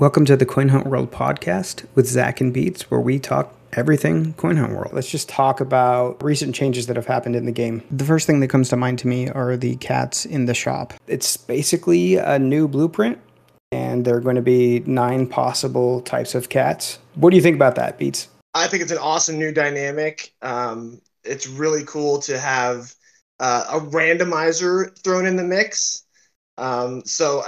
Welcome to the Coin Hunt World podcast with Zach and Beats, where we talk everything Coin Hunt World. Let's just talk about recent changes that have happened in the game. The first thing that comes to mind to me are the cats in the shop. It's basically a new blueprint, and there are going to be nine possible types of cats. What do you think about that, Beats? I think it's an awesome new dynamic. Um, it's really cool to have uh, a randomizer thrown in the mix. Um, so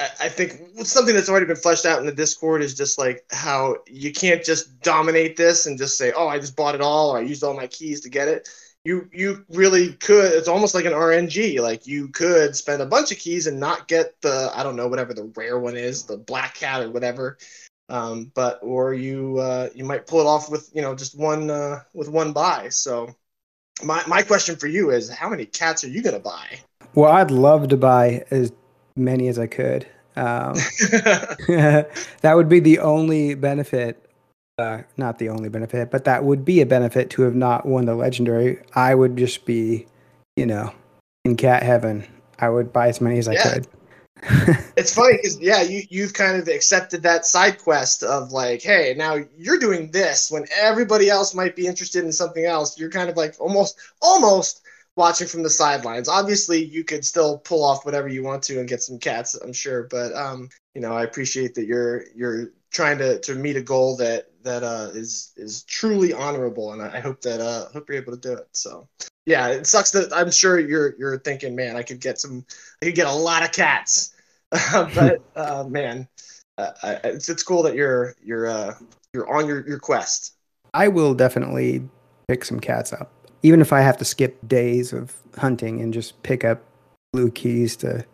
I think something that's already been fleshed out in the Discord is just like how you can't just dominate this and just say, "Oh, I just bought it all," or "I used all my keys to get it." You you really could. It's almost like an RNG. Like you could spend a bunch of keys and not get the I don't know whatever the rare one is, the black cat or whatever. Um, but or you uh, you might pull it off with you know just one uh, with one buy. So my my question for you is, how many cats are you gonna buy? Well, I'd love to buy as many as I could. Um, that would be the only benefit. Uh, not the only benefit, but that would be a benefit to have not won the legendary. I would just be, you know, in cat heaven. I would buy as many as I could. it's funny because yeah, you you've kind of accepted that side quest of like, hey, now you're doing this when everybody else might be interested in something else. You're kind of like almost almost watching from the sidelines. Obviously, you could still pull off whatever you want to and get some cats, I'm sure. But um, you know, I appreciate that you're you're trying to, to meet a goal that that uh, is is truly honorable, and I hope that uh, hope you're able to do it. So yeah, it sucks that I'm sure you're you're thinking, man, I could get some, I could get a lot of cats, but uh, man, uh, it's it's cool that you're you're uh, you're on your your quest. I will definitely pick some cats up even if I have to skip days of hunting and just pick up blue keys to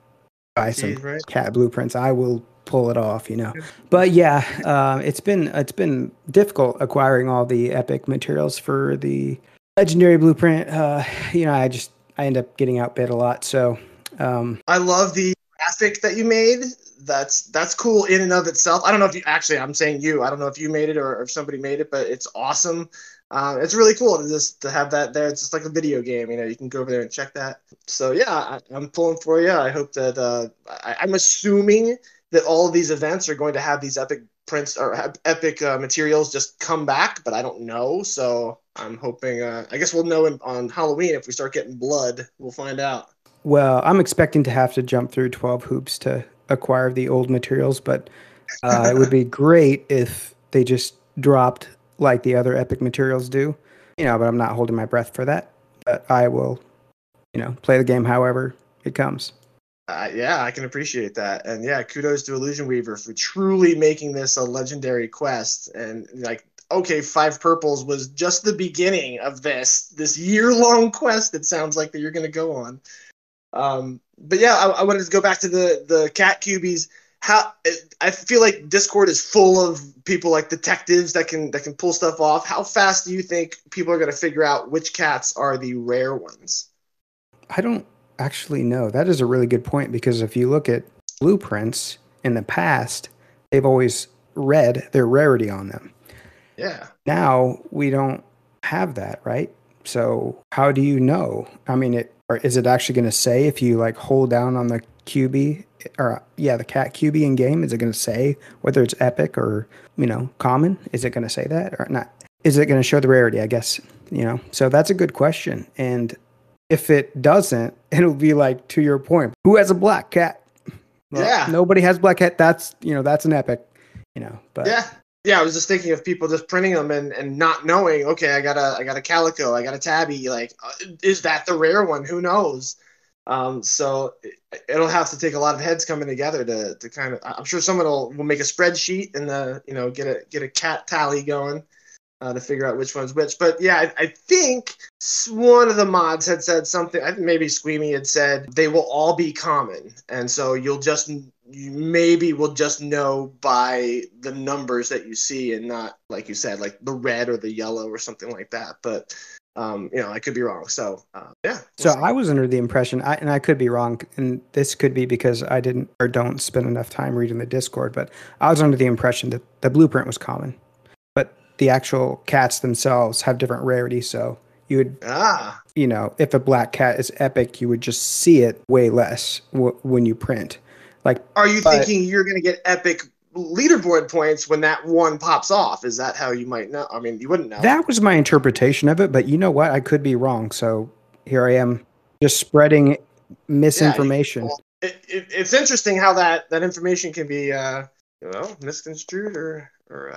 buy some right? cat blueprints, I will pull it off, you know. But yeah, uh, it's been it's been difficult acquiring all the epic materials for the legendary blueprint. Uh, you know, I just I end up getting outbid a lot. So um, I love the graphic that you made. That's that's cool in and of itself. I don't know if you actually I'm saying you. I don't know if you made it or, or if somebody made it, but it's awesome. Um, it's really cool to just to have that there. It's just like a video game, you know. You can go over there and check that. So yeah, I, am pulling for you. I hope that uh, I, am assuming that all of these events are going to have these epic prints or epic uh, materials just come back, but I don't know. So I'm hoping. Uh, I guess we'll know in, on Halloween if we start getting blood. We'll find out. Well, I'm expecting to have to jump through 12 hoops to acquire the old materials, but uh, it would be great if they just dropped like the other epic materials do. You know, but I'm not holding my breath for that. But I will, you know, play the game however it comes. Uh, yeah, I can appreciate that, and yeah, kudos to Illusion Weaver for truly making this a legendary quest. And like, okay, five purples was just the beginning of this this year long quest. It sounds like that you're going to go on. Um, but yeah, I, I wanted to go back to the the cat QBs how I feel like Discord is full of people like detectives that can that can pull stuff off. How fast do you think people are going to figure out which cats are the rare ones? I don't actually know. That is a really good point because if you look at blueprints in the past, they've always read their rarity on them. Yeah. Now we don't have that, right? So how do you know? I mean, it or is it actually going to say if you like hold down on the QB or yeah, the cat QB in game? Is it going to say whether it's epic or you know common? Is it going to say that or not? Is it going to show the rarity? I guess you know. So that's a good question. And if it doesn't, it'll be like to your point. Who has a black cat? Well, yeah. Nobody has black cat. That's you know that's an epic. You know. But yeah. Yeah, I was just thinking of people just printing them and, and not knowing. Okay, I got a I got a calico, I got a tabby. Like, uh, is that the rare one? Who knows? Um, so it, will have to take a lot of heads coming together to, to kind of. I'm sure someone will, will make a spreadsheet and the you know get a get a cat tally going uh, to figure out which one's which. But yeah, I, I, think one of the mods had said something. I think maybe Squeamy had said they will all be common, and so you'll just you maybe will just know by the numbers that you see and not like you said like the red or the yellow or something like that. But um, you know, I could be wrong. So, uh, yeah. So. I was under the impression, I, and I could be wrong, and this could be because I didn't or don't spend enough time reading the Discord, but I was under the impression that the blueprint was common, but the actual cats themselves have different rarities. So you would, ah. you know, if a black cat is epic, you would just see it way less w- when you print. Like, are you but, thinking you're going to get epic leaderboard points when that one pops off. Is that how you might know? I mean, you wouldn't know. That was my interpretation of it, but you know what? I could be wrong. So here I am, just spreading misinformation. Yeah, it, it, it's interesting how that that information can be, uh, you know, misconstrued or or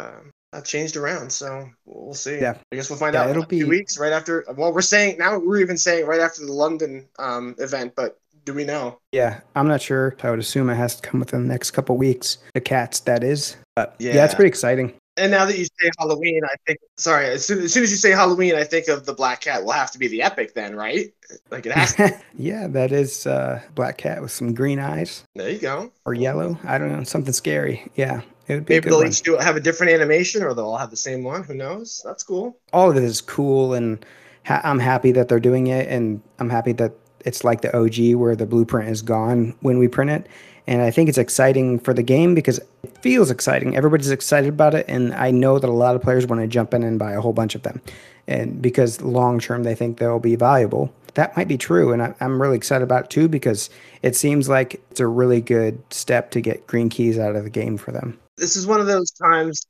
uh, changed around. So we'll see. Yeah, I guess we'll find yeah, out it'll be two weeks right after. Well, we're saying now we're even saying right after the London um, event, but do we know? Yeah, I'm not sure. I would assume it has to come within the next couple weeks. The cats, that is. But yeah, yeah it's pretty exciting. And now that you say Halloween, I think sorry, as soon, as soon as you say Halloween, I think of the black cat will have to be the epic then, right? Like it has to. yeah, that is uh black cat with some green eyes. There you go. Or yellow. I don't know, something scary. Yeah. It would be Maybe they'll each do have a different animation or they'll all have the same one. Who knows? That's cool. All of it is cool and ha- I'm happy that they're doing it and I'm happy that it's like the OG where the blueprint is gone when we print it. And I think it's exciting for the game because it feels exciting. Everybody's excited about it. And I know that a lot of players want to jump in and buy a whole bunch of them. And because long term they think they'll be valuable. That might be true. And I, am really excited about it too because it seems like it's a really good step to get green keys out of the game for them. This is one of those times.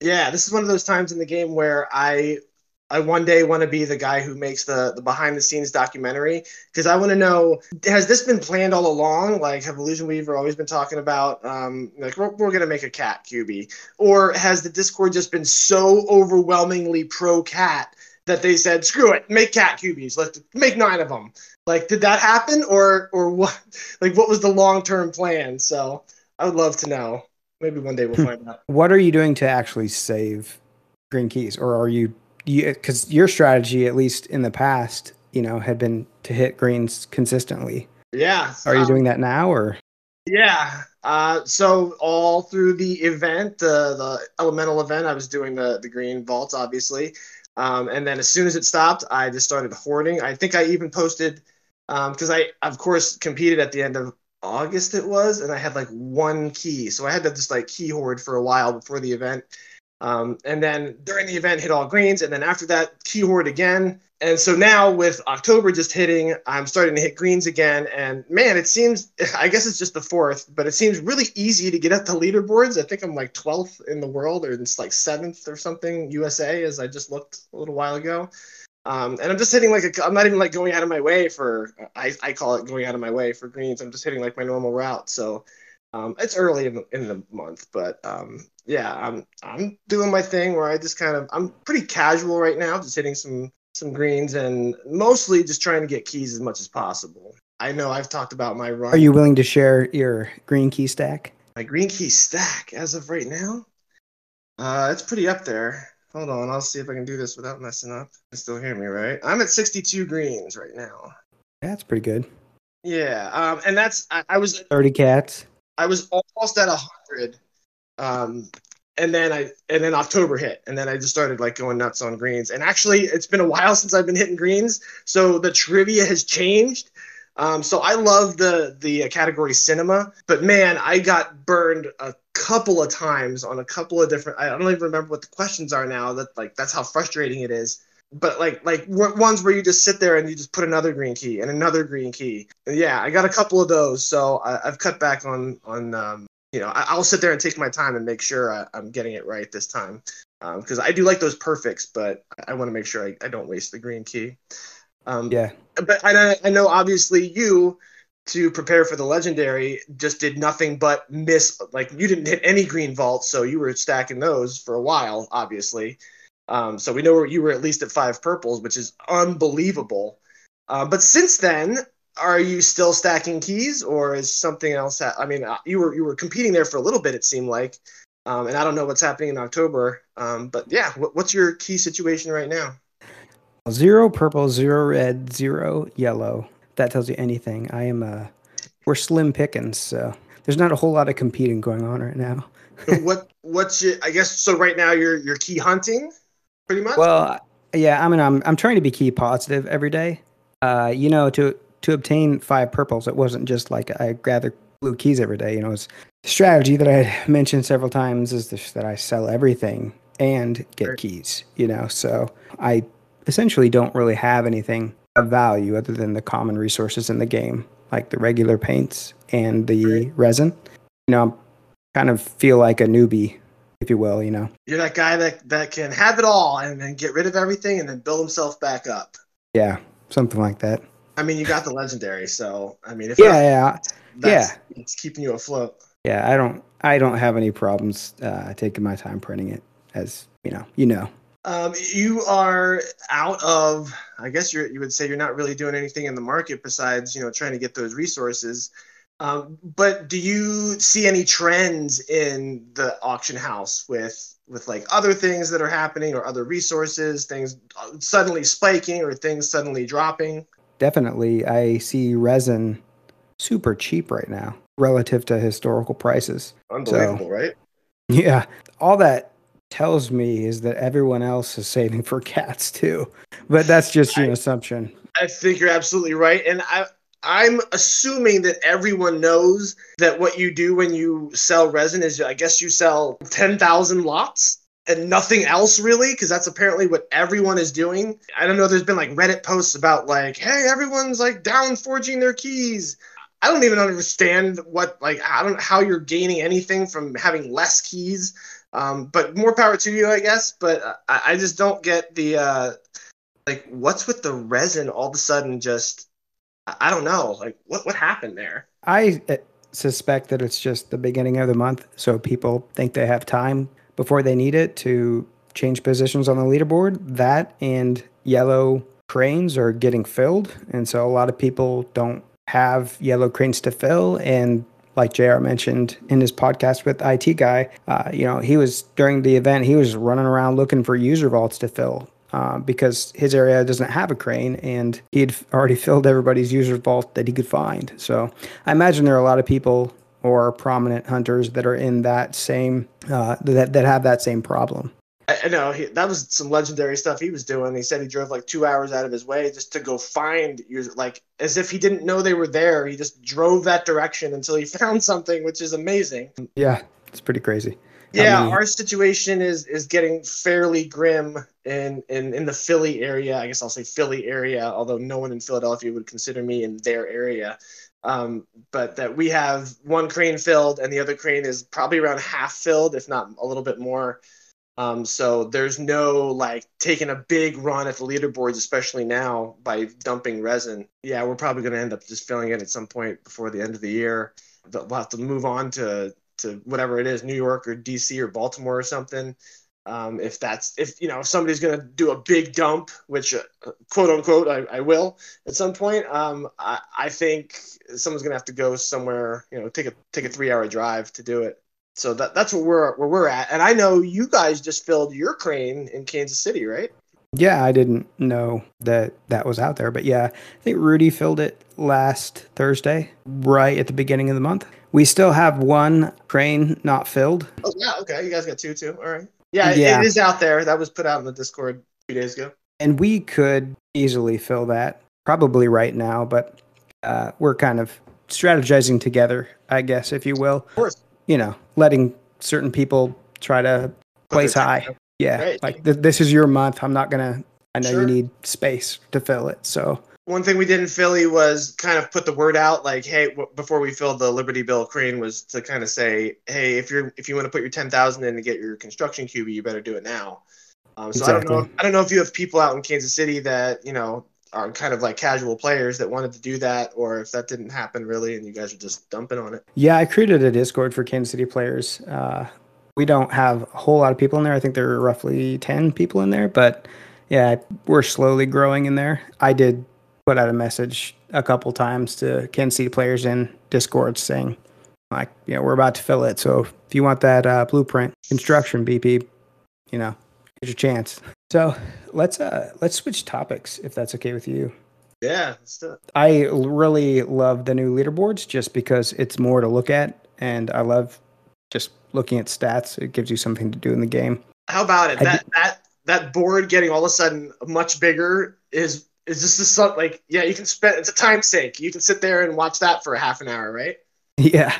Yeah, this is one of those times in the game where I I one day want to be the guy who makes the the behind the scenes documentary because I want to know has this been planned all along? Like have Illusion Weaver always been talking about um, like we're, we're gonna make a cat QB, or has the Discord just been so overwhelmingly pro cat that they said screw it, make cat QBs, let's make nine of them. Like did that happen or or what? Like what was the long term plan? So I would love to know. Maybe one day we'll find out. What are you doing to actually save green keys, or are you because your strategy, at least in the past, you know, had been to hit greens consistently. Yeah. Are you um, doing that now, or? Yeah. Uh, so all through the event, the the elemental event, I was doing the the green vaults, obviously, um, and then as soon as it stopped, I just started hoarding. I think I even posted because um, I, of course, competed at the end of August. It was, and I had like one key, so I had to just like key hoard for a while before the event. Um, and then during the event, hit all greens. And then after that, key hoard again. And so now with October just hitting, I'm starting to hit greens again. And man, it seems, I guess it's just the fourth, but it seems really easy to get up the leaderboards. I think I'm like 12th in the world or it's like seventh or something USA as I just looked a little while ago. Um, and I'm just hitting like a, I'm not even like going out of my way for, I, I call it going out of my way for greens. I'm just hitting like my normal route. So um, it's early in the, in the month, but um, yeah, I'm I'm doing my thing where I just kind of I'm pretty casual right now, just hitting some some greens and mostly just trying to get keys as much as possible. I know I've talked about my run. Are you willing to share your green key stack? My green key stack as of right now, uh, it's pretty up there. Hold on, I'll see if I can do this without messing up. You still hear me, right? I'm at 62 greens right now. That's pretty good. Yeah, um, and that's I, I was 30 cats. I was almost at hundred, um, and then I and then October hit, and then I just started like going nuts on greens. And actually, it's been a while since I've been hitting greens, so the trivia has changed. Um, so I love the the category cinema, but man, I got burned a couple of times on a couple of different. I don't even remember what the questions are now. That like that's how frustrating it is but like like ones where you just sit there and you just put another green key and another green key. And yeah, I got a couple of those, so I, have cut back on on um, you know I, will sit there and take my time and make sure I, am getting it right this time because um, I do like those perfects, but I want to make sure I, I don't waste the green key. Um, yeah, but I, I know obviously you to prepare for the legendary just did nothing but miss like you didn't hit any green vaults so you were stacking those for a while obviously um, so we know you were at least at five purples, which is unbelievable. Uh, but since then, are you still stacking keys, or is something else? Ha- I mean, uh, you were you were competing there for a little bit. It seemed like, um, and I don't know what's happening in October. Um, but yeah, what, what's your key situation right now? Zero purple, zero red, zero yellow. that tells you anything. I am a. Uh, we're slim pickings, so there's not a whole lot of competing going on right now. what what's your? I guess so. Right now, you're you're key hunting pretty much. Well, yeah, I mean, I'm I'm trying to be key positive every day. Uh, you know, to to obtain five purples, it wasn't just like I gather blue keys every day. You know, it's strategy that I mentioned several times is this, that I sell everything and get keys. You know, so I essentially don't really have anything of value other than the common resources in the game, like the regular paints and the resin. You know, I'm kind of feel like a newbie, if you will. You know. You're that guy that that can have it all and then get rid of everything and then build himself back up. Yeah, something like that. I mean, you got the legendary, so I mean, if Yeah, yeah, that's, it's keeping you afloat. yeah. I don't, I don't have any problems uh, taking my time printing it, as you know, you know. Um, you are out of, I guess you're, you would say you're not really doing anything in the market besides, you know, trying to get those resources. Um, but do you see any trends in the auction house with, with like other things that are happening or other resources, things suddenly spiking or things suddenly dropping? Definitely, I see resin super cheap right now relative to historical prices. Unbelievable, right? Yeah, all that tells me is that everyone else is saving for cats too, but that's just an assumption. I think you're absolutely right, and I I'm assuming that everyone knows that what you do when you sell resin is I guess you sell ten thousand lots and nothing else really because that's apparently what everyone is doing. I don't know. There's been like Reddit posts about like, hey, everyone's like down forging their keys. I don't even understand what like I don't how you're gaining anything from having less keys. Um, but more power to you, I guess. But uh, I, I just don't get the uh, like what's with the resin all of a sudden just I don't know like what what happened there. I uh, suspect that it's just the beginning of the month, so people think they have time before they need it to change positions on the leaderboard. That and yellow cranes are getting filled, and so a lot of people don't have yellow cranes to fill. And like Jr. mentioned in his podcast with IT guy, uh, you know, he was during the event he was running around looking for user vaults to fill. Uh, because his area doesn't have a crane and he had already filled everybody's user vault that he could find. So I imagine there are a lot of people or prominent hunters that are in that same uh, that that have that same problem. I, know he, that was some legendary stuff he was doing. He said he drove like two hours out of his way just to go find user like as if he didn't know they were there. He just drove that direction until he found something, which is amazing. Yeah, it's pretty crazy. Yeah, our situation is is getting fairly grim in, in in the Philly area. I guess I'll say Philly area, although no one in Philadelphia would consider me in their area. Um, but that we have one crane filled and the other crane is probably around half filled, if not a little bit more. Um, so there's no like taking a big run at the leaderboards, especially now by dumping resin. Yeah, we're probably going to end up just filling it at some point before the end of the year. But We'll have to move on to to whatever it is, New York or DC or Baltimore or something. Um, if that's if you know if somebody's going to do a big dump, which uh, quote unquote I, I will at some point, um, I, I think someone's going to have to go somewhere. You know, take a take a three hour drive to do it. So that that's where we're where we're at. And I know you guys just filled your crane in Kansas City, right? Yeah, I didn't know that that was out there, but yeah, I think Rudy filled it last Thursday, right at the beginning of the month. We still have one crane not filled. Oh yeah, okay. You guys got two too. All right. Yeah, Yeah. it is out there. That was put out in the Discord two days ago. and we could easily fill that probably right now but uh, we're kind of strategizing together i guess if you will Of course. you know letting certain people try to place high yeah Right. like th- this is your month i'm not gonna i know Sure. you need space to fill it so One thing we did in Philly was kind of put the word out, like, hey, w- before we filled the Liberty Bell crane, was to kind of say, hey, if you're if you want to put your ten thousand in to get your construction QB, you better do it now. Um, so I don't know. I don't know if you have people out in Kansas City that you know are kind of like casual players that wanted to do that, or if that didn't happen really, and you guys are just dumping on it. yeah i created a discord for kansas city players uh, we don't have a whole lot of people in there i think there are roughly 10 people in there but yeah we're slowly growing in there i did put out a message a couple times to city players in discord saying like you know we're about to fill it so if you want that uh, blueprint construction bp you know here's your chance so let's uh let's switch topics if that's okay with you Yeah, let's do it. I really love the new leaderboards just because it's more to look at, and I love just looking at stats. It gives you something to do in the game. How about it? I That that that board getting all of a sudden much bigger is is this sort- like yeah, you can spend it's a time sink. You can sit there and watch that for a half an hour, right? Yeah,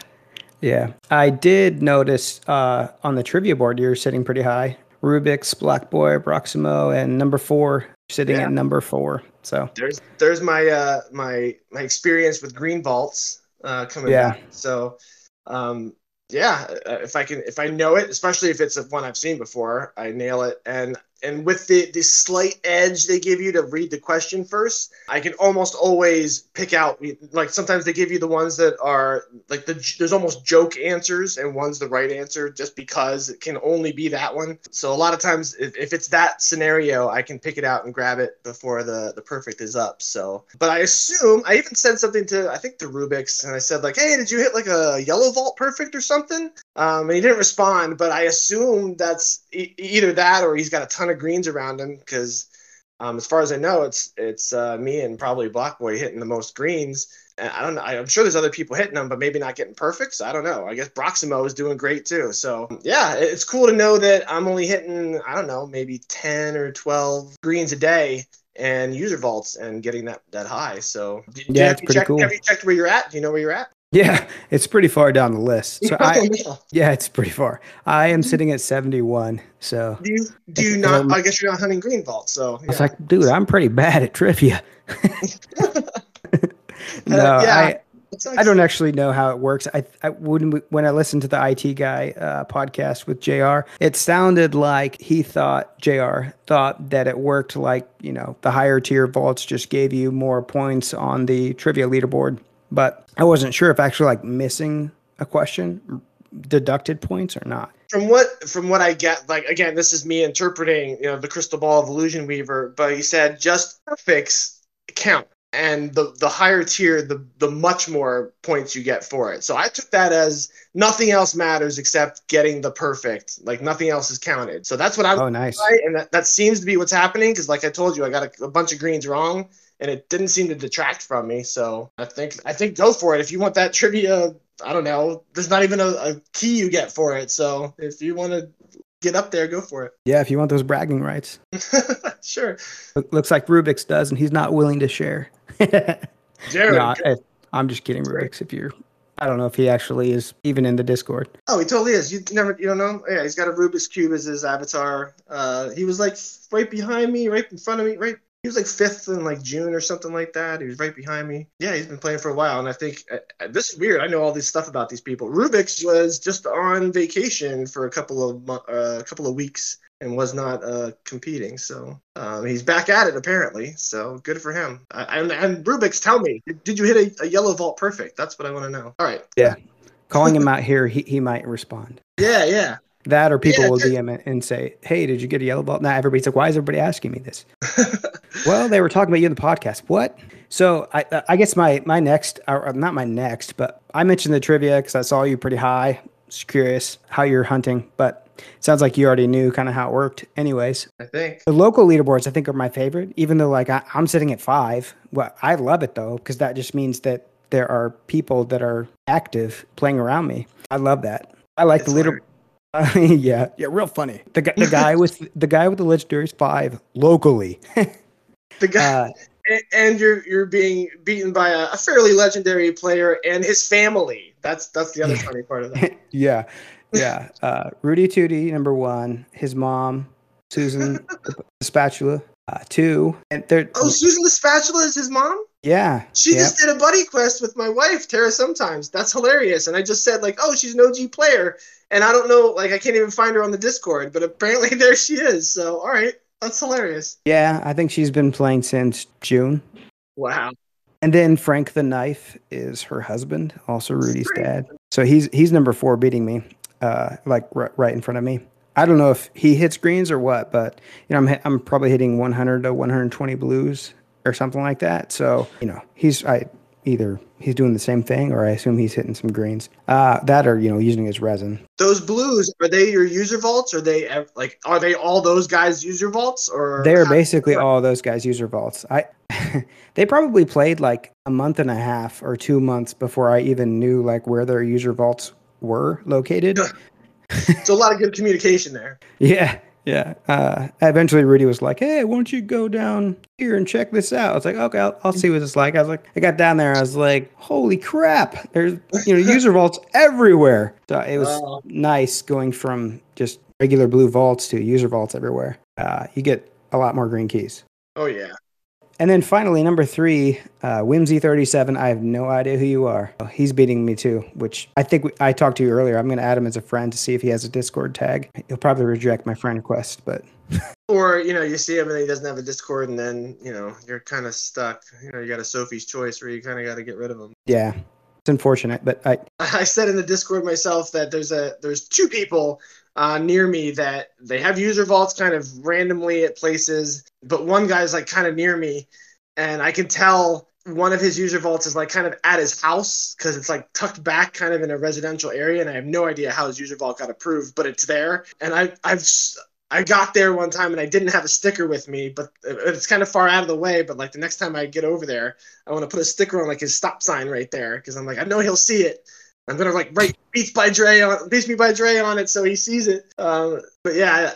yeah. I did notice uh, on the trivia board you're sitting pretty high. Rubik's, Black Boy, Proximo, and number four sitting Yeah. at number four. So There's there's my uh my my experience with green vaults uh coming Yeah. back. So um yeah, if I can, if I know it, especially if it's a one I've seen before, I nail it. And and with the the slight edge they give you to read the question first, I can almost always pick out. Like sometimes they give you the ones that are like the there's almost joke answers, and one's the right answer just because it can only be that one. So a lot of times, if, if it's that scenario, I can pick it out and grab it before the the perfect is up. So, but I assume I even said something to I think the Rubik's, and I said like, hey, did you hit like a yellow vault perfect or something? Um, and he didn't respond, but I assume that's e- either that or he's got a ton of greens around him because, um, as far as I know, it's it's uh, me and probably Black Boy hitting the most greens. And I don't know. I'm sure there's other people hitting them, but maybe not getting perfect. So I don't know. I guess Broximo is doing great too. So yeah, it's cool to know that I'm only hitting I don't know maybe 10 or 12 greens a day and user vaults and getting that that high. So yeah, it's pretty checked, cool. Have you checked where you're at? Do you know where you're at? Yeah, it's pretty far down the list. So I, yeah, it's pretty far. I am sitting at 71. So do you do you not? I guess you're not hunting green vault. So yeah. I was like, dude, I'm pretty bad at trivia. no, uh, yeah. I. I don't actually know how it works. I, I when when I listened to the IT guy uh, podcast with Jr. It sounded like he thought Jr. thought that it worked like you know the higher tier vaults just gave you more points on the trivia leaderboard but I wasn't sure if actually like missing a question deducted points or not. From what from what I get, like again, this is me interpreting, you know, the crystal ball of illusion weaver, but he said just perfects count. And the the higher tier, the the much more points you get for it. So I took that as nothing else matters except getting the perfect. Like nothing else is counted. So that's what I'm. Oh, nice. Right? And that, that seems to be what's happening because, like I told you, I got a, a bunch of greens wrong and it didn't seem to detract from me. So I think I think go for it if you want that trivia. I don't know. There's not even a, a key you get for it. So if you want to get up there, go for it. Yeah, if you want those bragging rights. sure. looks like Rubik's does, and he's not willing to share. Jared, no, I, am just kidding, Rubik's. If you're, I don't know if he actually is even in the Discord. Oh, he totally is. You never, you don't know. Yeah, he's got a Rubik's cube as his avatar. Uh, he was like right behind me, right in front of me, right he was like fifth in like June or something like that. He was right behind me. Yeah, he's been playing for a while, and I think uh, uh this is weird. I know all this stuff about these people. Rubik's was just on vacation for a couple of uh, a couple of weeks and was not uh, competing. So um, he's back at it apparently. So good for him. and, and Rubik's, tell me, did you hit a, a yellow vault perfect? That's what I want to know. All right. Yeah, calling him out here, he he might respond. Yeah, yeah. That or people yeah, will DM it and say, "Hey, did you get a yellow vault?" Now everybody's like, "Why is everybody asking me this?" well, they were talking about you in the podcast. What? So I, I guess my my next, or not my next, but I mentioned the trivia because I saw you pretty high. Just curious how you're hunting, but it sounds like you already knew kind of how it worked. Anyways, I think the local leaderboards I think are my favorite. Even though like I, am sitting at five, well, I love it though because that just means that there are people that are active playing around me. I love that. I like it's the leader. Uh, yeah, yeah, real funny. The guy, the guy with the guy with the legendaries five locally. the guy, uh, and, and, you're you're being beaten by a, a, fairly legendary player and his family. That's that's the other funny part of that. yeah, yeah. Uh, Rudy Tootie, number one. His mom, Susan the Spatula, uh, two. And they're oh, Susan the Spatula is his mom. Yeah. She yep. just did a buddy quest with my wife, Tara, sometimes. That's hilarious. And I just said, like, oh, she's an OG player. And I don't know, like, I can't even find her on the Discord, but apparently there she is. So, all right. That's hilarious. Yeah, I think she's been playing since June. Wow. And then Frank the Knife is her husband, also Rudy's dad. So he's he's number four, beating me, uh, like r- right in front of me. I don't know if he hits greens or what, but you know I'm I'm probably hitting 100 to 120 blues or something like that. So you know he's I either he's doing the same thing or I assume he's hitting some greens. Uh, that or you know using his resin. Those blues are they your user vaults? Are they like are they all those guys user vaults or? They're basically all those guys user vaults. I they probably played like a month and a half or two months before I even knew like where their user vaults were located. it's a lot of good communication there. Yeah, yeah. Uh, eventually, Rudy was like, "Hey, why don't you go down here and check this out?" I was like, "Okay, I'll, I'll see what it's like." I was like, I got down there, I was like, "Holy crap! There's you know user vaults everywhere." So it was nice going from just regular blue vaults to user vaults everywhere. Uh, you get a lot more green keys. Oh yeah. And then finally, number three, uh, Whimsy37. I have no idea who you are. Oh, he's beating me too, which I think we, I talked to you earlier. I'm going to add him as a friend to see if he has a Discord tag. He'll probably reject my friend request, but. or, you know, you see him and he doesn't have a Discord and then, you know, you're kind of stuck. You know, you got a Sophie's choice where you kind of got to get rid of him. Yeah. It's unfortunate, but I. I said in the Discord myself that there's a there's two people uh, near me that they have user vaults kind of randomly at places, but one guy's like kind of near me, and I can tell one of his user vaults is like kind of at his house because it's like tucked back kind of in a residential area, and I have no idea how his user vault got approved, but it's there, and I I've I got there one time and I didn't have a sticker with me, but it's kind of far out of the way. But like the next time I get over there, I want to put a sticker on like his stop sign right there because I'm like I know he'll see it I'm gonna like write Beats by Dre on Beats Me by Dre on it so he sees it. Um, but yeah,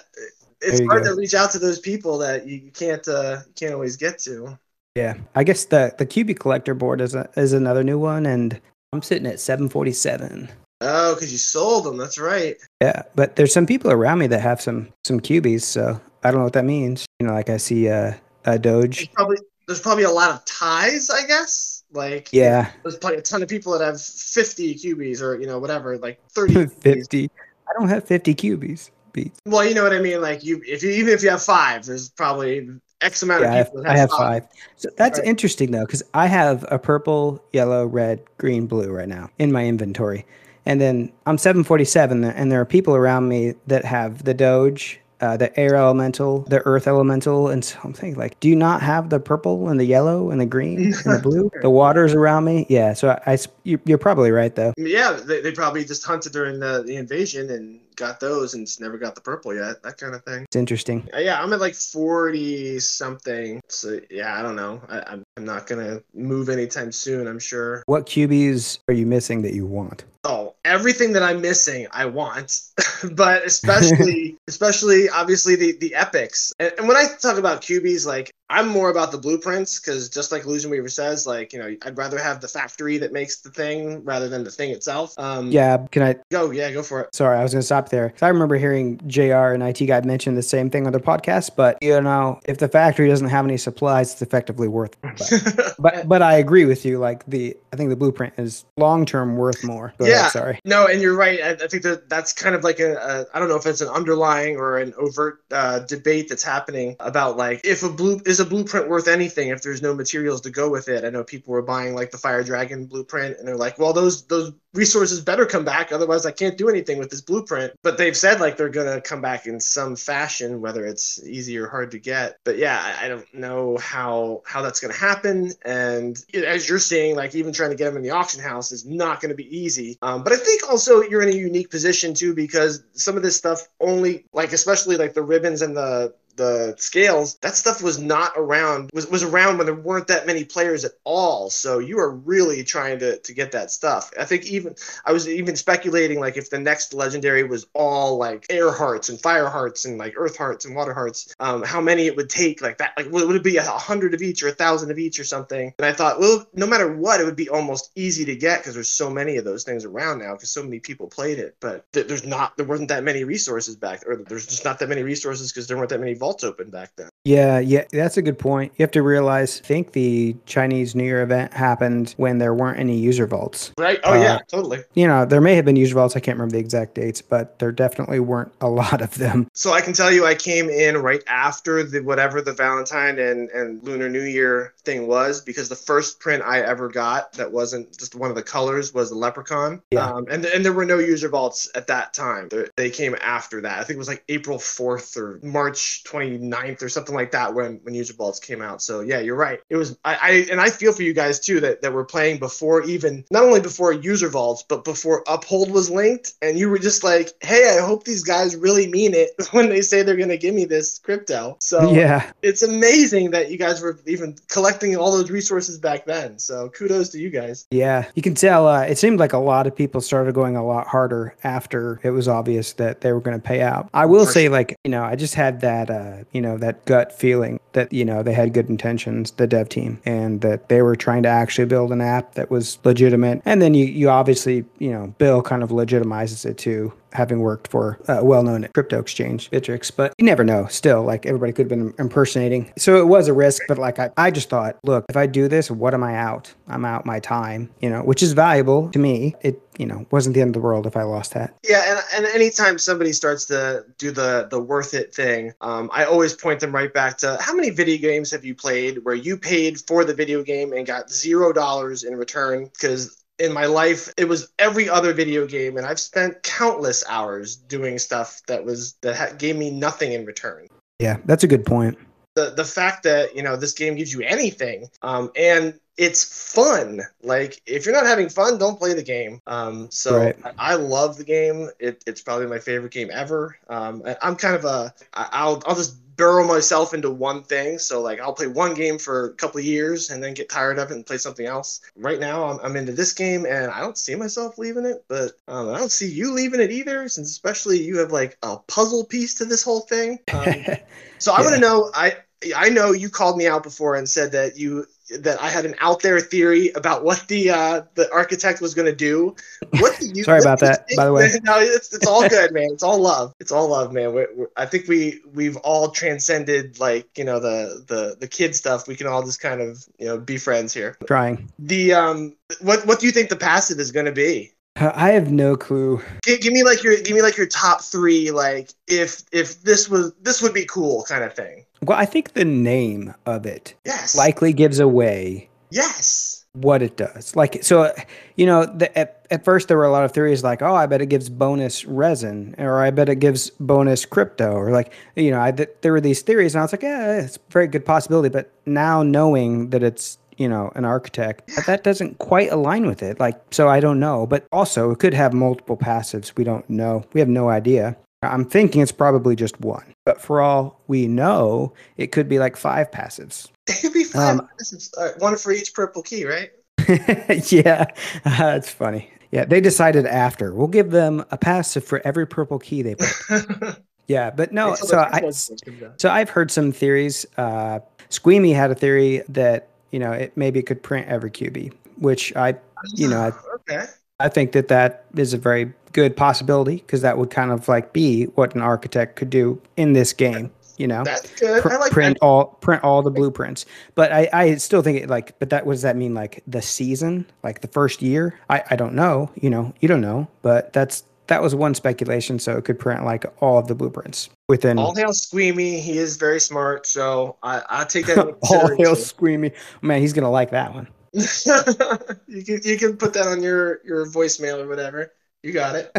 it's hard go. to reach out to those people that you can't uh, you can't always get to. Yeah, I guess the the QB collector board is a, is another new one, and I'm sitting at 747. Oh, because you sold them. That's right. Yeah, but there's some people around me that have some some QBs, so I don't know what that means. You know, like I see uh, a Doge. There's probably there's probably a lot of ties, I guess. Like, yeah, there's probably a ton of people that have 50 QBs or you know whatever, like 30. 50. I don't have 50 QBs. Beats. Well, you know what I mean. Like you, if you even if you have five, there's probably X amount yeah, of people. I have, I have five. So that's right. interesting though, because I have a purple, yellow, red, green, blue right now in my inventory, and then I'm 747, and there are people around me that have the Doge, uh, the air elemental, the earth elemental, and something like, do you not have the purple and the yellow and the green and the blue? the waters around me, yeah. So I, I you're probably right though. Yeah, they, they probably just hunted during the, the invasion and got those and just never got the purple yet. That kind of thing. It's interesting. Uh, yeah, I'm at like 40 something. So yeah, I don't know. I, I'm I'm not gonna move anytime soon. I'm sure. What QBs are you missing that you want? Oh, everything that I'm missing, I want, but especially, especially obviously the the epics. And, and, when I talk about QBs, like I'm more about the blueprints because just like Illusion Weaver says, like you know, I'd rather have the factory that makes the thing rather than the thing itself. Um, yeah, can I go? Yeah, go for it. Sorry, I was gonna stop there. I remember hearing Jr. and IT guy mention the same thing on their podcast, but you know, if the factory doesn't have any supplies, it's effectively worth. It. But but, but I agree with you. Like the, I think the blueprint is long term worth more. Go yeah, ahead, sorry. No, and you're right. I, I think that that's kind of like a, a, I don't know if it's an underlying or an overt uh, debate that's happening about like if a blue is a blueprint worth anything if there's no materials to go with it. I know people were buying like the Fire Dragon blueprint, and they're like, well, those those resources better come back, otherwise I can't do anything with this blueprint. But they've said like they're gonna come back in some fashion, whether it's easy or hard to get. But yeah, I, I don't know how how that's gonna happen. And as you're seeing, like even trying to get them in the auction house is not to be easy. Um, but I think also you're in a unique position too because some of this stuff only like especially like the ribbons and the the scales, that stuff was not around was, was around when there weren't that many players at all. So you are really trying to, to get that stuff. I think even I was even speculating like if the next legendary was all like air hearts and fire hearts and like earth hearts and water hearts, um, how many it would take like that like would would it be a hundred of each or a thousand of each or something? And I thought, well, no matter what, it would be almost easy to get because there's so many of those things around now because so many people played it. But th- there's not there wasn't that many resources back or there's just not that many resources because there weren't that many vaults open back then. Yeah, yeah, that's a good point. You have to realize, I think the Chinese New Year event happened when there weren't any user vaults. Right. Oh, uh, yeah, totally. You know, there may have been user vaults. I can't remember the exact dates, but there definitely weren't a lot of them. So I can tell you, I came in right after the whatever the Valentine and, and Lunar New Year thing was because the first print I ever got that wasn't just one of the colors was the Leprechaun. Yeah. Um, and, and there were no user vaults at that time. They came after that. I think it was like April 4th or March 29th or something like that when when user vaults came out. So yeah, you're right. It was I, I and I feel for you guys too that that were playing before even not only before user vaults but before Uphold was linked, and you were just like, hey, I hope these guys really mean it when they say they're gonna give me this crypto. So yeah, it's amazing that you guys were even collecting all those resources back then. So kudos to you guys. Yeah, you can tell. Uh, it seemed like a lot of people started going a lot harder after it was obvious that they were going to pay out. I will say, like you know, I just had that uh, you know that gut feeling that you know they had good intentions, the dev team, and that they were trying to actually build an app that was legitimate. And then you you obviously you know Bill kind of legitimizes it too having worked for a well-known crypto exchange, Bittrex. But you never know. Still, like everybody could have been impersonating. So it was a risk, but like I, I just thought, look, if I do this, what am I out? I'm out my time, you know, which is valuable to me. It, you know, wasn't the end of the world if I lost that. Yeah, and, and anytime somebody starts to do the the worth it thing, um, I always point them right back to how many video games have you played where you paid for the video game and got zero dollars in return? Because in my life it was every other video game and i've spent countless hours doing stuff that was that ha- gave me nothing in return. Yeah that's a good point. The the fact that you know this game gives you anything um, and it's fun like if you're not having fun don't play the game um, so right. I, I, love the game it, it's probably my favorite game ever um, I, i'm kind of a i'll i'll just burrow myself into one thing. So like I'll play one game for a couple of years and then get tired of it and play something else. Right now I'm, I'm into this game and I don't see myself leaving it, but um, I don't see you leaving it either. Since especially you have like a puzzle piece to this whole thing. Um, so I yeah. want to know. I I know you called me out before and said that you that I had an out there theory about what the uh, the architect was going to do. What do you? Sorry about that. By the way, no, it's, it's all good, man. It's all love. It's all love, man. We're, we're, I think we we've all transcended like you know the the the kid stuff. We can all just kind of you know be friends here. Trying. The um, what what do you think the passive is going to be? I have no clue. Give, give, me like your give me like your top three. Like if if this was this would be cool kind of thing. Well, I think the name of it yes. likely gives away yes what it does. Like so, you know, the, at at first there were a lot of theories like, oh, I bet it gives bonus resin, or I bet it gives bonus crypto, or like, you know, I, there were these theories, and I was like, yeah, it's a very good possibility. But now knowing that it's you know, an architect. That doesn't quite align with it. Like, so I don't know. But also, it could have multiple passives. We don't know. We have no idea. I'm thinking it's probably just one. But for all we know, it could be like five passives. It could be five um, passives. Uh, one for each purple key, right? yeah, uh, that's funny. Yeah, they decided after. We'll give them a passive for every purple key they put. yeah, but no. So I, so I've heard some theories. Uh, Squeamy had a theory that you know, it maybe it could print every QB, which I, you know, I, okay. I think that that is a very good possibility because that would kind of like be what an architect could do in this game. You know, that's good. Pr- like print that. all print all the blueprints, but I, I still think it like. But that what does that mean? Like the season, like the first year? I, I don't know. You know, you don't know, but that's that was one speculation. So it could print like all of the blueprints within. All hail Squeamy. He is very smart. So I I take that. all hail Squeamy. Man, he's gonna like that one. you can you can put that on your your voicemail or whatever. You got it.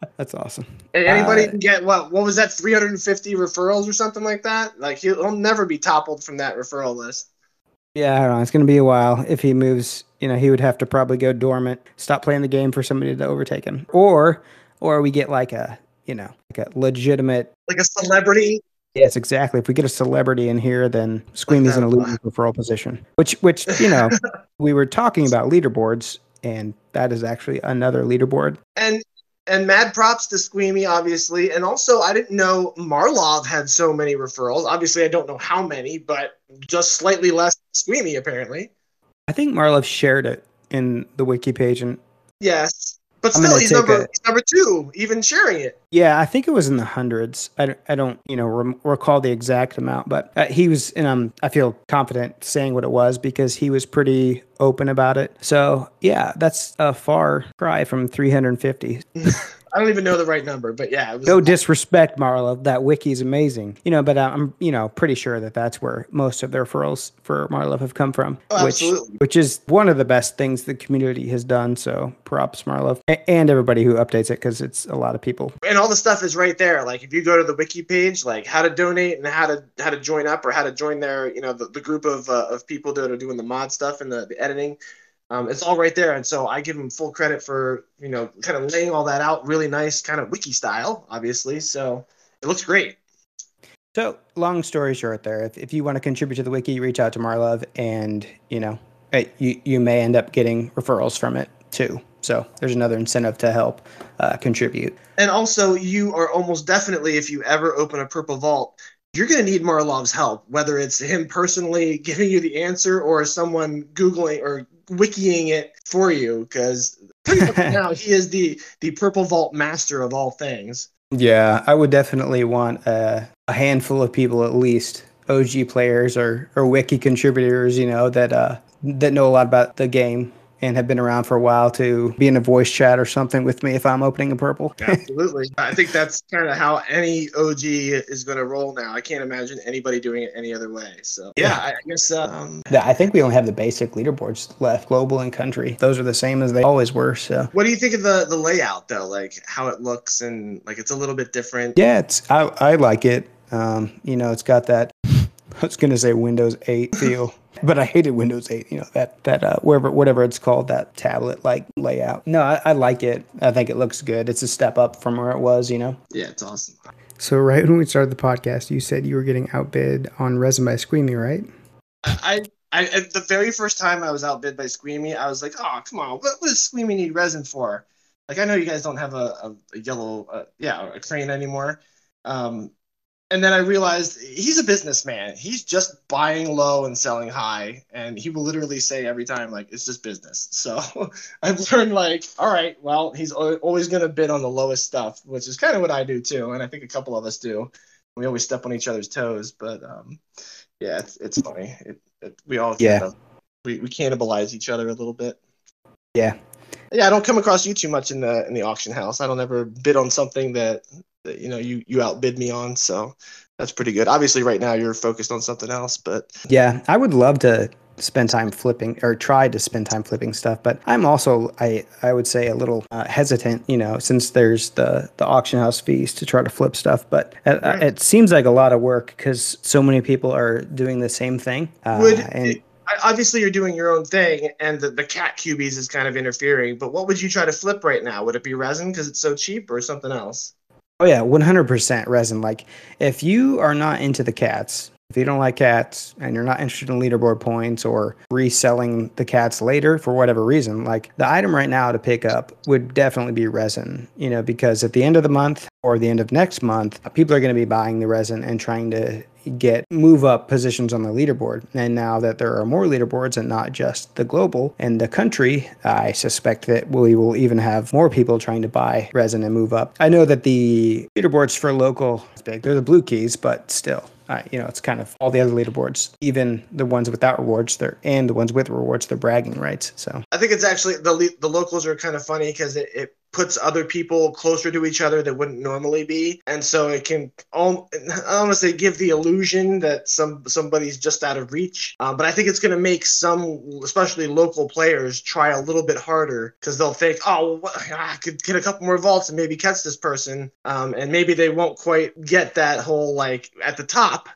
That's awesome. And anybody uh, can get what? What was that? 350 referrals or something like that? Like he'll, he'll never be toppled from that referral list. Yeah, I don't know. It's going to be a while. If he moves, you know, he would have to probably go dormant, stop playing the game for somebody to overtake him, or or we get like a you know like a legitimate like a celebrity yes exactly if we get a celebrity in here then squeamy's in a losing referral position which which you know we were talking about leaderboards and that is actually another leaderboard and and mad props to Squeamy, obviously. And also, I didn't know Marlov had so many referrals. Obviously, I don't know how many, but just slightly less Squeamy, apparently. I think Marlov shared it in the wiki page. And yes. But still, he's number, a, he's number two, even sharing it. Yeah, I think it was in the hundreds. I, I don't, you know, rem- recall the exact amount, but uh, he was, and um, I feel confident saying what it was because he was pretty open about it. So yeah, that's a far cry from 350. I don't even know the right number, but yeah. It was no disrespect, Marlo. That wiki is amazing. You know, but I'm you know pretty sure that that's where most of the referrals for Marlo have come from. Oh, which, absolutely. Which is one of the best things the community has done. So props, Marlo, and everybody who updates it because it's a lot of people. And all the stuff is right there. Like if you go to the wiki page, like how to donate and how to how to join up or how to join their you know the, the group of uh, of people that are doing the mod stuff and the, the editing um, it's all right there. And so I give him full credit for, you know, kind of laying all that out really nice, kind of wiki style, obviously. So it looks great. So long story short there, if, if you want to contribute to the wiki, reach out to Marlov and, you know, you, you may end up getting referrals from it too. So there's another incentive to help uh, contribute. And also, you are almost definitely, if you ever open a Purple Vault, you're going to need Marlov's help, whether it's him personally giving you the answer or someone Googling or wikiing it for you, because now he is the, the Purple Vault master of all things. Yeah, I would definitely want a, a handful of people at least, OG players or, or wiki contributors, you know, that uh, that know a lot about the game and have been around for a while to be in a voice chat or something with me if I'm opening a purple. Absolutely. I think that's kind of how any OG is going to roll now. I can't imagine anybody doing it any other way. So, yeah, I guess. Um, I think we only have the basic leaderboards left, global and country. Those are the same as they always were. So, what do you think of the, the layout, though? Like how it looks and like it's a little bit different? Yeah, it's I, I like it. Um, you know, it's got that I was going to say Windows 8 feel, but I hated Windows 8. You know that that uh, wherever whatever it's called that tablet like layout. No, I, I like it. I think it looks good. It's a step up from where it was. You know. Yeah, it's awesome. So right when we started the podcast, you said you were getting outbid on Resin by Squeamy, right? I, I, the very first time I was outbid by Squeamy, I was like, oh come on, what, what does Squeamy need resin for? Like I know you guys don't have a, a, a yellow, uh, yeah, a crane anymore. Um, and then I realized he's a businessman. He's just buying low and selling high, and he will literally say every time like it's just business. So I've learned like, all right, well, he's always going to bid on the lowest stuff, which is kind of what I do too, and I think a couple of us do. We always step on each other's toes, but um, yeah, it's it's funny. It, it, we all yeah kind of, we we cannibalize each other a little bit. Yeah. Yeah, I don't come across you too much in the in the auction house. I don't ever bid on something that that you know you you outbid me on. So that's pretty good. Obviously, right now you're focused on something else, but yeah, I would love to spend time flipping or try to spend time flipping stuff but i'm also i i would say a little uh, hesitant you know since there's the the auction house fees to try to flip stuff but it, uh, it seems like a lot of work because so many people are doing the same thing uh, would and obviously you're doing your own thing and the, the cat cubies is kind of interfering but what would you try to flip right now would it be resin because it's so cheap or something else Oh yeah, one hundred percent resin. Like if you are not into the cats, if you don't like cats and you're not interested in leaderboard points or reselling the cats later for whatever reason, like the item right now to pick up would definitely be resin, you know, because at the end of the month or the end of next month, people are going to be buying the resin and trying to get move up positions on the leaderboard. And now that there are more leaderboards and not just the global and the country, I suspect that we will even have more people trying to buy resin and move up. I know that the leaderboards for local is big. They're the blue keys, but still. Uh, you know, it's kind of all the other leaderboards, even the ones without rewards, they're and the ones with rewards, they're bragging rights. So I think it's actually the the locals are kind of funny because it, it puts other people closer to each other that wouldn't normally be. And so it can say give the illusion that some somebody's just out of reach. Um, but i think it's going to make some especially local players try a little bit harder because they'll think oh well, i could get a couple more vaults and maybe catch this person. Um, and maybe they won't quite get that whole like at the top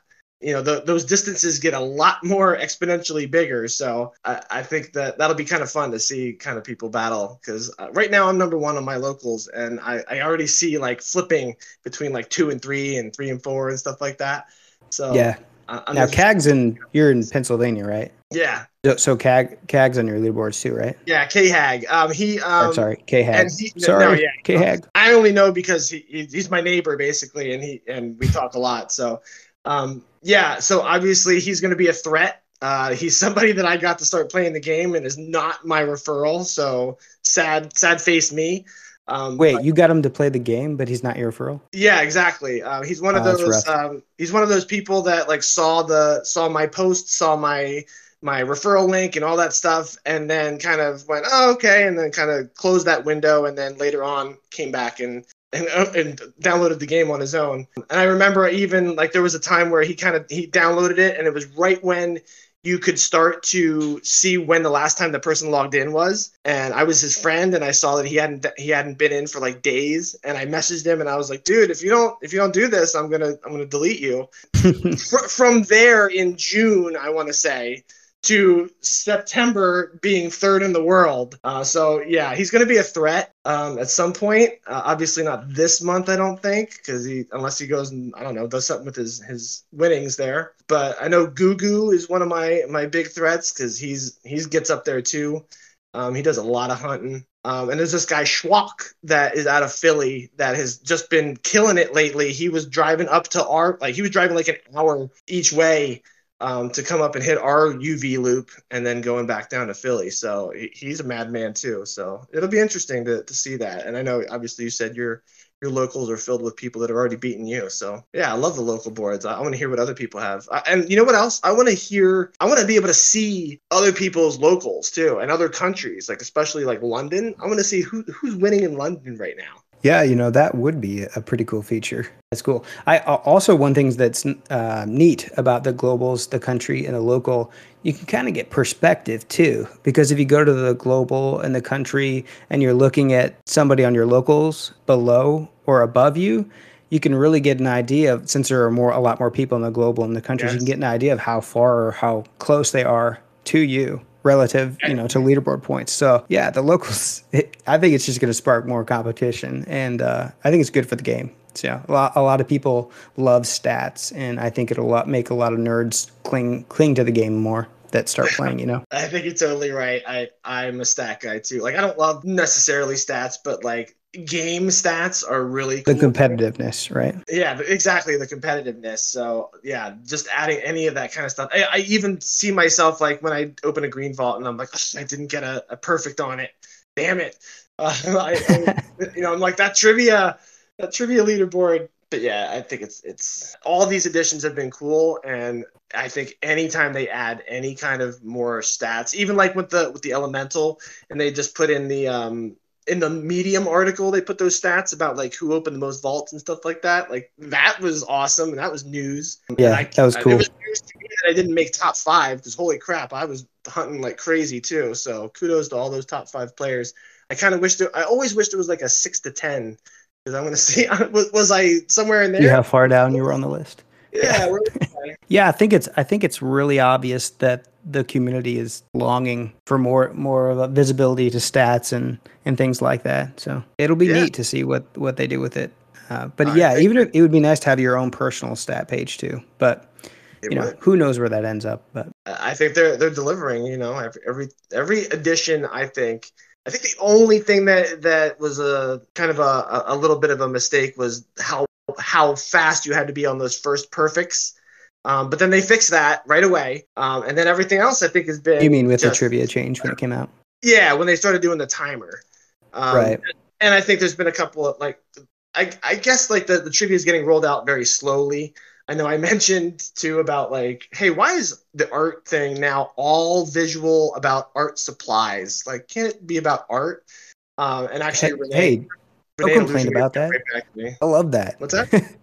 you know the, those distances get a lot more exponentially bigger so I, I, think that that'll be kind of fun to see kind of people battle because uh, right now i'm number one on my locals and I, I already see like flipping between like two and three and three and four and stuff like that so yeah uh, now Cag's in you're in Pennsylvania, right? Yeah. So, so Cag Cag's on your leaderboards too, right? Yeah, K Hag. Um, he. Um, oh, sorry, K Hag. Sorry, no, yeah. K Hag. I only know because he, he's my neighbor basically, and he and we talk a lot. So, um, yeah, so obviously he's going to be a threat. Uh, he's somebody that I got to start playing the game and is not my referral. So sad, sad face me. Um, Wait, but, you got him to play the game, but he's not your referral. Yeah, exactly. Uh, he's one of oh, those. Um, he's one of those people that like saw the saw my post, saw my my referral link and all that stuff, and then kind of went, oh, okay, and then kind of closed that window, and then later on came back and and, uh, and downloaded the game on his own. And I remember even like there was a time where he kind of he downloaded it, and it was right when you could start to see when the last time the person logged in was. And i was his friend and i saw that he hadn't he hadn't been in for like days. And i messaged him and i was like dude if you don't if you don't do this i'm gonna i'm gonna delete you. From there in june i want to say to September being third in the world. Uh, so yeah, he's going to be a threat um, at some point. Uh, obviously not this month, I don't think, because he unless he goes and I don't know does something with his his winnings there. But I know Gugu is one of my my big threats because he's he's gets up there too. Um, he does a lot of hunting. Um, and there's this guy Schwalk that is out of Philly that has just been killing it lately. He was driving up to our like he was driving like an hour each way um, to come up and hit our UV loop and then going back down to Philly. So he's a madman too. So it'll be interesting to, to see that. And I know obviously you said you're your locals are filled with people that have already beaten you. So yeah, I love the local boards. I, I want to hear what other people have. I, and you know what else? I want to hear. I want to be able to see other people's locals too, and other countries, like especially like London. I want to see who who's winning in London right now. Yeah, you know that would be a pretty cool feature. That's cool. I also one thing that's uh, neat about the globals, the country, and the local, you can kind of get perspective too. Because if you go to the global and the country, and you're looking at somebody on your locals below or above you, you can really get an idea of since there are more a lot more people in the global and the countries, yes. you can get an idea of how far or how close they are to you relative, you know, to leaderboard points. So yeah, the locals. It, I think it's just going to spark more competition, and uh, I think it's good for the game. So yeah, a lot, a lot of people love stats, and I think it'll make a lot of nerds cling cling to the game more that start playing, you know? I think you're totally right. I, I'm a stat guy too. Like, I don't love necessarily stats, but like game stats are really cool. the competitiveness, right? Yeah, exactly the competitiveness. So yeah, just adding any of that kind of stuff. I, I even see myself like when I open a green vault and I'm like, I didn't get a, a, perfect on it. Damn it. Uh, I, I, you know, I'm like that trivia, that trivia leaderboard. But yeah, I think it's it's all these additions have been cool, and I think anytime they add any kind of more stats, even like with the with the elemental, and they just put in the um in the medium article they put those stats about like who opened the most vaults and stuff like that. Like that was awesome and that was news. Yeah I, that was cool. was to me that i didn't make top five because holy crap i was hunting like crazy too. So kudos to all those top five players. I kind of wished it, i always wished it was like a six to ten because i'm going to see was, was i somewhere in there? yeah how far down you were on the list. Yeah yeah i think it's i think it's really obvious that the community is longing for more more of a visibility to stats and and things like that. So it'll be yeah. neat to see what what they do with it. Uh, but yeah, even if it would be nice to have your own personal stat page too. But you know, would. who knows where that ends up? But I think they're they're delivering. You know, every every, every edition. I think. I think the only thing that that was a kind of a a little bit of a mistake was how how fast you had to be on those first perfects um, but then they fixed that right away. Um, and then everything else I think has been. You mean with just, the trivia change when it came out? Yeah, when they started doing the timer. Um, right. And I think there's been a couple of like, I, I guess like the, the trivia is getting rolled out very slowly. I know I mentioned too about like, hey, why is the art thing now all visual about art supplies? Like, can't it be about art? Um, and actually, hey, Renee, hey Renee don't complain about that. Right I love that. What's that?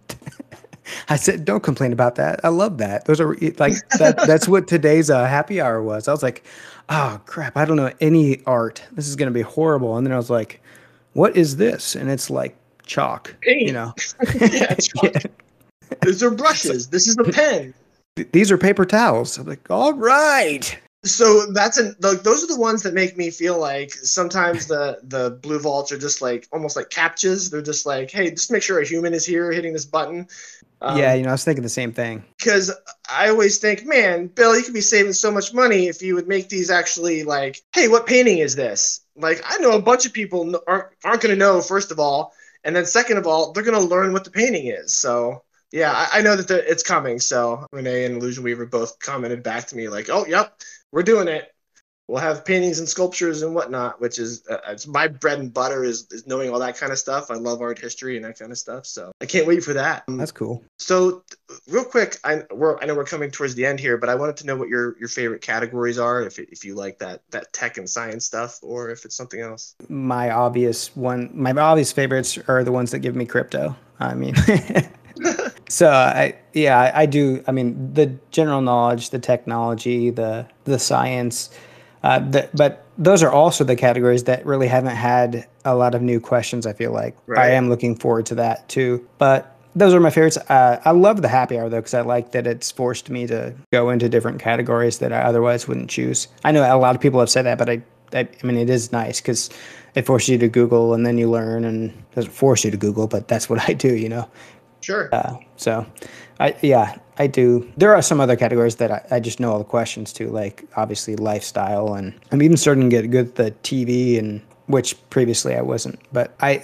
I said, don't complain about that. I love that. Those are like that. that's what today's uh, happy hour was. I was like, oh crap, I don't know any art. This is gonna be horrible. And then I was like, what is this? And it's like chalk. Paint. You know. yeah, yeah. These are brushes. This is a pen. These are paper towels. I'm like, all right so that's an like those are the ones that make me feel like sometimes the the blue vaults are just like almost like captchas they're just like hey just make sure a human is here hitting this button um, yeah you know i was thinking the same thing because i always think man bill you could be saving so much money if you would make these actually like hey what painting is this like i know a bunch of people aren't, aren't going to know first of all and then second of all they're going to learn what the painting is so yeah, I, I know that the, it's coming. So Renee and Illusion Weaver both commented back to me like, "Oh, yep, we're doing it. We'll have paintings and sculptures and whatnot, which is uh, it's my bread and butter is, is knowing all that kind of stuff. I love art history and that kind of stuff, so I can't wait for that. That's cool. So, real quick, I we're, I know we're coming towards the end here, but I wanted to know what your, your favorite categories are. If if you like that that tech and science stuff, or if it's something else. My obvious one, my obvious favorites are the ones that give me crypto. I mean. so I yeah I, I, do I mean the general knowledge, the technology, the the science, uh, the, but those are also the categories that really haven't had a lot of new questions. I feel like right. I am looking forward to that too. But those are my favorites. Uh, I love the happy hour though because I like that it's forced me to go into different categories that I otherwise wouldn't choose. I know a lot of people have said that, but I I, I mean it is nice because it forces you to Google and then you learn and doesn't force you to Google, but that's what I do, you know. Sure. Uh, so, I yeah, I do. There are some other categories that I, I just know all the questions to, like obviously lifestyle, and I'm even starting to get good at the TV and which previously I wasn't. But I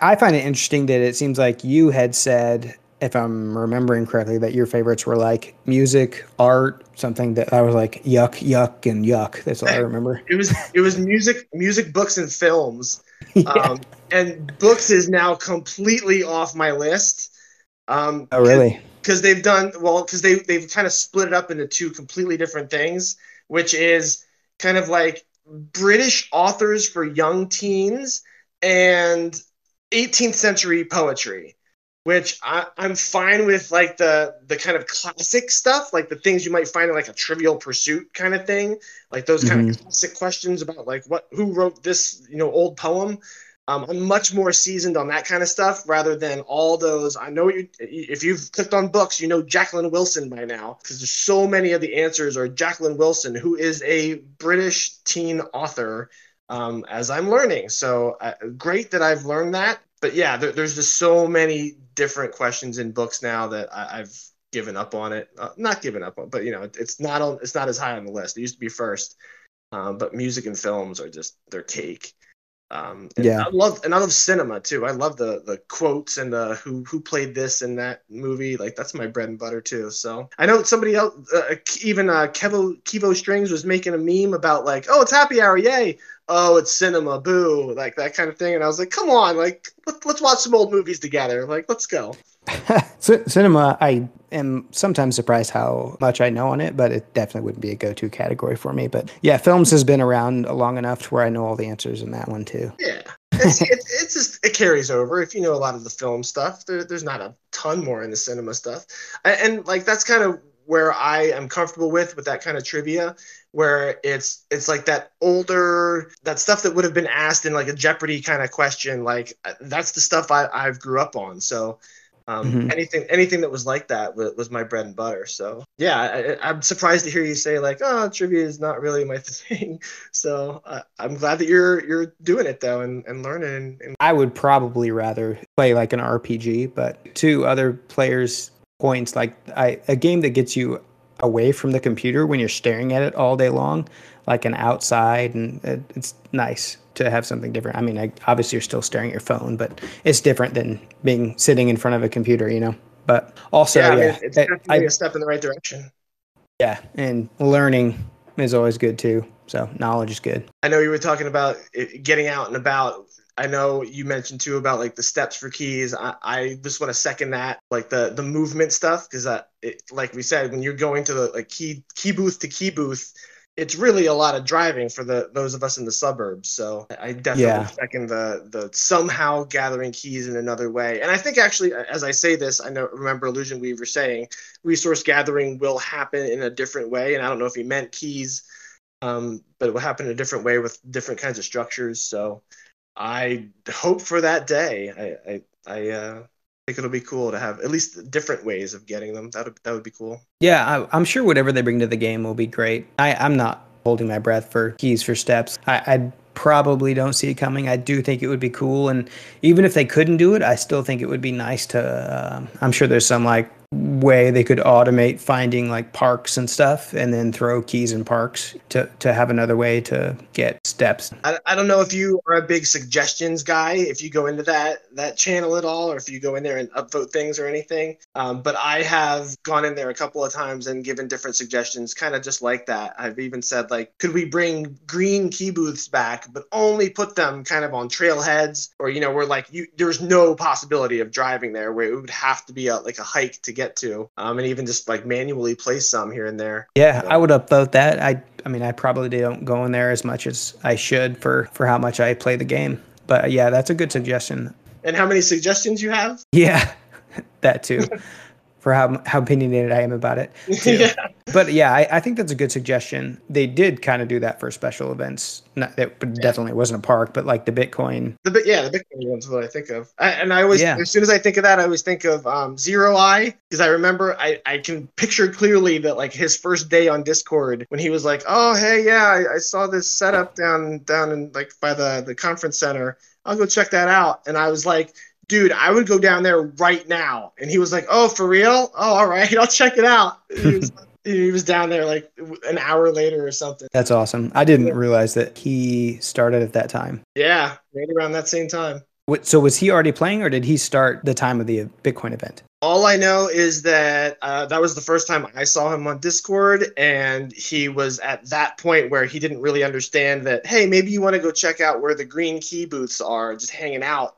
I find it interesting that it seems like you had said, if I'm remembering correctly, that your favorites were like music, art, something that I was like yuck, yuck, and yuck. That's all I remember. It was it was music, music, books, and films. yeah. um, and books is now completely off my list. Um, oh really? Because they've done well. Because they they've kind of split it up into two completely different things, which is kind of like British authors for young teens and 18th century poetry, which I, am fine with, like the the kind of classic stuff, like the things you might find in like a Trivial Pursuit kind of thing, like those kind mm-hmm. of classic questions about like what who wrote this you know old poem. Um, I'm much more seasoned on that kind of stuff rather than all those. I know you, if you've clicked on books, you know Jacqueline Wilson by now because there's so many of the answers are Jacqueline Wilson, who is a British teen author, um, as I'm learning. So uh, great that I've learned that. But yeah, there, there's just so many different questions in books now that I, have given up on it. Uh, not given up on, but you know, it, it's not on. It's not as high on the list. It used to be first. Um, but music and films are just their cake. Um, yeah, I love and I love cinema too. I love the the quotes and the who who played this in that movie. Like that's my bread and butter too. So I know somebody else, uh, even uh, Kevo Kevo Strings was making a meme about like, oh, it's happy hour, yay! Oh, it's cinema, boo, like that kind of thing. And I was like, come on, like let, let's watch some old movies together. Like let's go. cinema, I am sometimes surprised how much I know on it, but it definitely wouldn't be a go-to category for me. But yeah, films has been around long enough to where I know all the answers in that one too. Yeah, it's, it, it's just it carries over. If you know a lot of the film stuff, there, there's not a ton more in the cinema stuff, and, and like that's kind of where I am comfortable with with that kind of trivia where it's it's like that older that stuff that would have been asked in like a jeopardy kind of question like that's the stuff I, i've grew up on so um, mm-hmm. Anything, anything that was like that was, was, my bread and butter. So yeah, I, am surprised to hear you say like, "Oh, trivia is not really my thing." So uh, I'm glad that you're you're doing it though and, and learning. And- I would probably rather play like an RPG, but to other players' points, like I, a game that gets you away from the computer when you're staring at it all day long, like an outside, and it, it's nice to have something different. I mean, I, obviously you're still staring at your phone, but it's different than being sitting in front of a computer, you know. But also, yeah, yeah I mean, it's definitely I, a step in the right direction. Yeah, and learning is always good too. So knowledge is good. I know you were talking about eh, getting out and about. I know you mentioned too about like the steps for keys. I, I just want to second that, like the the movement stuff, because that like we said, when you're going to the like key key booth to key booth, it's really a lot of driving for the those of us in the suburbs. So I definitely yeah. second the the somehow gathering keys in another way. And I think actually, as I say this, I know remember Illusion Weaver saying resource gathering will happen in a different way. And I don't know if he meant keys, um, but it will happen in a different way with different kinds of structures. So I hope for that day. I I, I uh, think it'll be cool to have at least different ways of getting them. That would that would be cool. Yeah, I, am sure whatever they bring to the game will be great. I, I'm not holding my breath for keys for steps. I, I probably don't see it coming. I do think it would be cool, and even if they couldn't do it, I still think it would be nice to. Uh, I'm sure there's some like way they could automate finding like parks and stuff and then throw keys in parks to, to have another way to get steps. I, I don't know if you are a big suggestions guy if you go into that that channel at all or if you go in there and upvote things or anything um, but i have gone in there a couple of times and given different suggestions kind of just like that. I've even said like could we bring green key booths back but only put them kind of on trailheads? Or you know where like you there's no possibility of driving there where it would have to be a, like a hike to get to, um, and even just like manually place some here and there. Yeah, so. I would upvote that. I I mean, I probably don't go in there as much as I should for for how much I play the game. But yeah, that's a good suggestion. And how many suggestions you have? Yeah, that too. for how how opinionated I am about it. yeah. But yeah, I, I, think that's a good suggestion. They did kind of do that for special events. Not that yeah. definitely wasn't a park, but like the Bitcoin. The yeah, the Bitcoin one's what I think of. I, and I always, yeah. as soon as I think of that, I always think of um, Zero Eye because I remember I, I can picture clearly that like his first day on Discord when he was like, oh hey yeah, I, I saw this setup down down in like by the the conference center. I'll go check that out. And I was like dude, I would go down there right now. And he was like, oh, for real? Oh, all right, I'll check it out. He was, he was down there like an hour later or something. That's awesome. I didn't realize that he started at that time. Yeah, right around that same time. What- So was he already playing, or did he start the time of the Bitcoin event? All I know is that uh, that was the first time I saw him on Discord, and he was at that point where he didn't really understand that, hey, maybe you want to go check out where the green key booths are, just hanging out.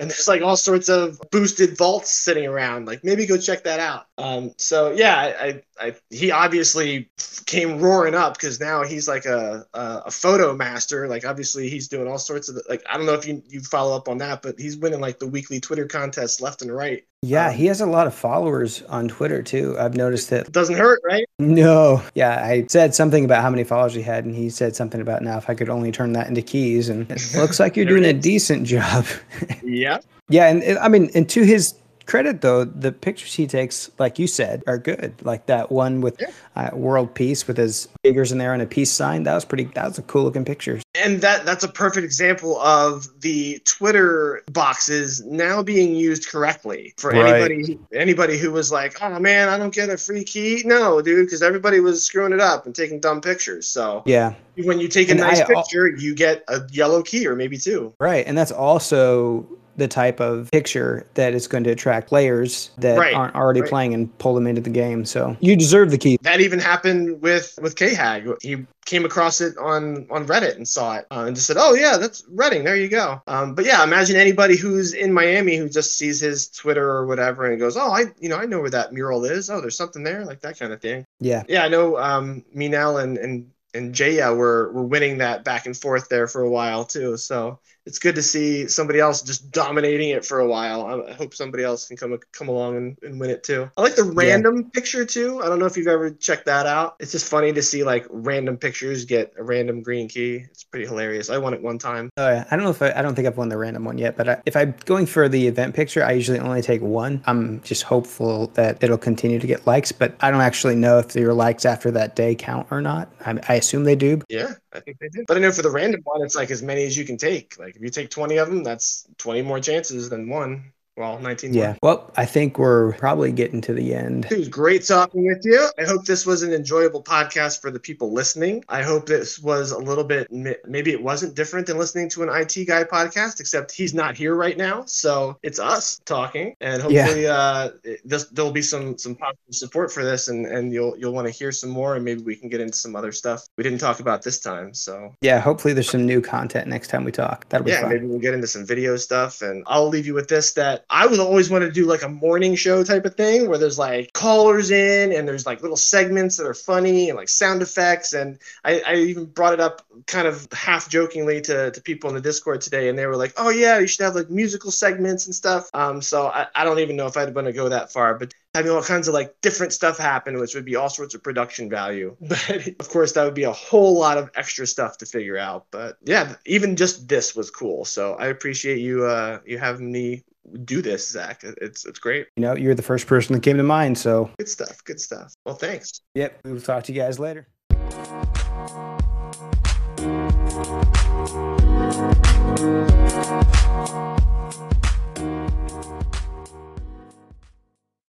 And there's like all sorts of boosted vaults sitting around. Like maybe go check that out. Um, so yeah, I, I, he obviously came roaring up because now he's like a, a a photo master. Like obviously he's doing all sorts of like I don't know if you you follow up on that, but he's winning like the weekly Twitter contests left and right. Yeah, Um, he has a lot of followers on Twitter too. I've noticed that. It doesn't hurt, right? No, yeah, I said something about how many followers he had, and he said something about now if I could only turn that into keys, and it looks like you're doing a decent job. Yeah. yeah, and and, I mean, and to his credit though, the pictures he takes, like you said, are good. Like that one with Yeah. uh, world peace with his fingers in there and a peace sign. That was pretty. That was a cool looking picture. and that that's a perfect example of the Twitter boxes now being used correctly for Right. anybody anybody who was like, "Oh man, I don't get a free key." No, dude, because everybody was screwing it up and taking dumb pictures. So Yeah, when you take a And nice I picture, you get a yellow key or maybe two. right, and that's also the type of picture that is going to attract players that Right, aren't already right. playing and pull them into the game. So you deserve the key. That even happened with with K Hag. He came across it on on Reddit and saw it uh, and just said, "Oh yeah, that's Reading. There you go." Um, but yeah, imagine anybody who's in Miami who just sees his Twitter or whatever and goes, "Oh, I you know I know where that mural is. Oh, there's something there, like that kind of thing." Yeah, Yeah, I know. Um, Minel and and and Jaya were were winning that back and forth there for a while too. So it's good to see somebody else just dominating it for a while. I, hope somebody else can come come along and, and win it too. I like the random picture too. I don't know if you've ever checked that out. It's just funny to see like random pictures get a random green key. It's pretty hilarious. I won it one time. Oh yeah, I don't know if I, I don't think I've won the random one yet, but I, if I'm going for the event picture, I usually only take one. I'm just hopeful that it'll continue to get likes, but I don't actually know if your likes after that day count or not. I, I assume they do. Yeah, I think they do. But I know for the random one, it's like as many as you can take. Like if you take 20 of them, that's 20 more chances than one. Well, 19 more. Yeah. Well, I think we're probably getting to the end. It was great talking with you. I hope this was an enjoyable podcast for the people listening. I hope this was a little bit, maybe it wasn't different than listening to an IT guy podcast, except he's not here right now. So it's us talking, and Yeah. hopefully, uh, this, there'll be some some positive support for this, and and you'll you'll want to hear some more, and maybe we can get into some other stuff we didn't talk about this time. So Yeah. Hopefully, there's some new content next time we talk. That'll be yeah, fun. maybe we'll get into some video stuff. And I'll leave you with this that I would always want to do like a morning show type of thing where there's like callers in and there's like little segments that are funny and like sound effects. And I, I even brought it up kind of half jokingly to, to people in the Discord today. And they were like, oh, yeah, you should have like musical segments and stuff. Um, so I, I don't even know if I'd want to go that far, but having all kinds of like different stuff happen, which would be all sorts of production value. But of course, that would be a whole lot of extra stuff to figure out. But yeah, even just this was cool. So I appreciate you uh you having me do this, Zach. It's it's great. You know, you're the first person that came to mind. So, Good stuff. Good stuff. Well, thanks. yep, we'll talk to you guys later.